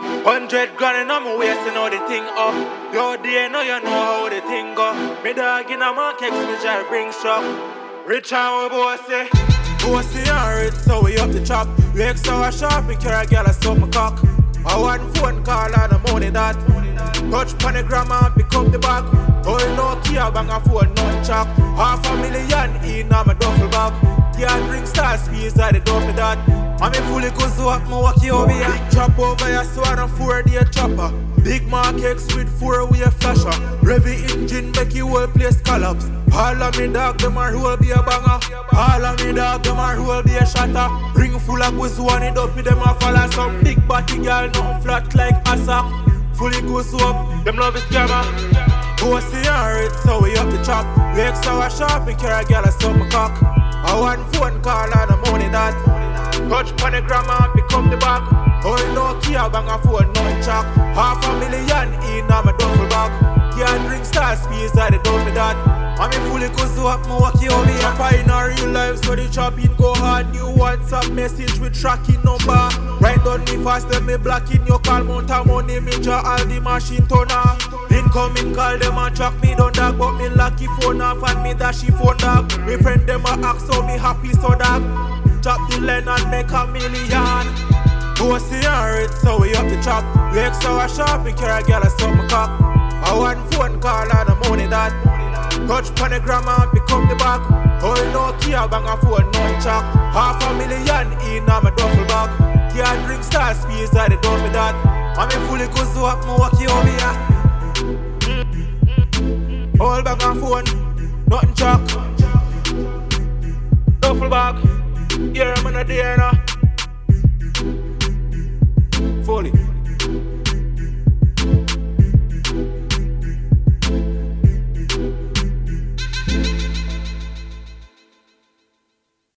Hundred grand and I'm wasting all the thing oh. up. Yo, dear, know you know how the thing go. Me dog in a market, which I bring shop. Rich and we bossy. Bossy and rich, so we up the chop. We extra sharp, me carry a girl, I suck my cock. I want phone call and the money that. Touch pon the grandma and pick up the bag. Hold no key, bang a phone, no chuck. Half a million in my duffel bag. Can't drink star speeds, I don't me that. I'm in fully cause up, my walk you over here. Big chop over here, so I don't four day chopper. Big Mark X with four way flasher. Revy engine make you whole place collapse. All of me dog, them who will be a banger. All of me dog, them who will be a shatter. Ring full of goose, one it up with them a follow. Some big body girl, nothing flat like Asa. Fully goose up, them love is scammer. Pussy and red, so we up the chop. We extra sharp, me carry a girl, I suck my cock. I want phone call and the money that. Touch pon the grandma and up the. Hold no key, bang a phone, no chuck. Half a million in my duffel bag. Can't drink star speeds, I don't me that. I'm in fully cause up, my walkie over here. Chopper in a real life, so the chopping go hard. New WhatsApp message with tracking number. Right down me fast, then me blocking your call. Mount a money, me draw all the machine turn off. Incoming call them and track me down dog But me lucky phone off and me dashy phone dog. Me friend them a ask so me happy so dog. Chop the line and make a million. Pussy and red so we up the chop. We extra sharp me carry a girl a suck my cock. I want phone call and the money that Touch pon the grandma and up the back Hold no key bang a phone no chuck Half a million in my duffel bag. Can't drink star speeds I don't me that I'm in fully cause up my walkie over here All bag and phone, nothing chuck. Duffel bag, yeah, I'm in a day now.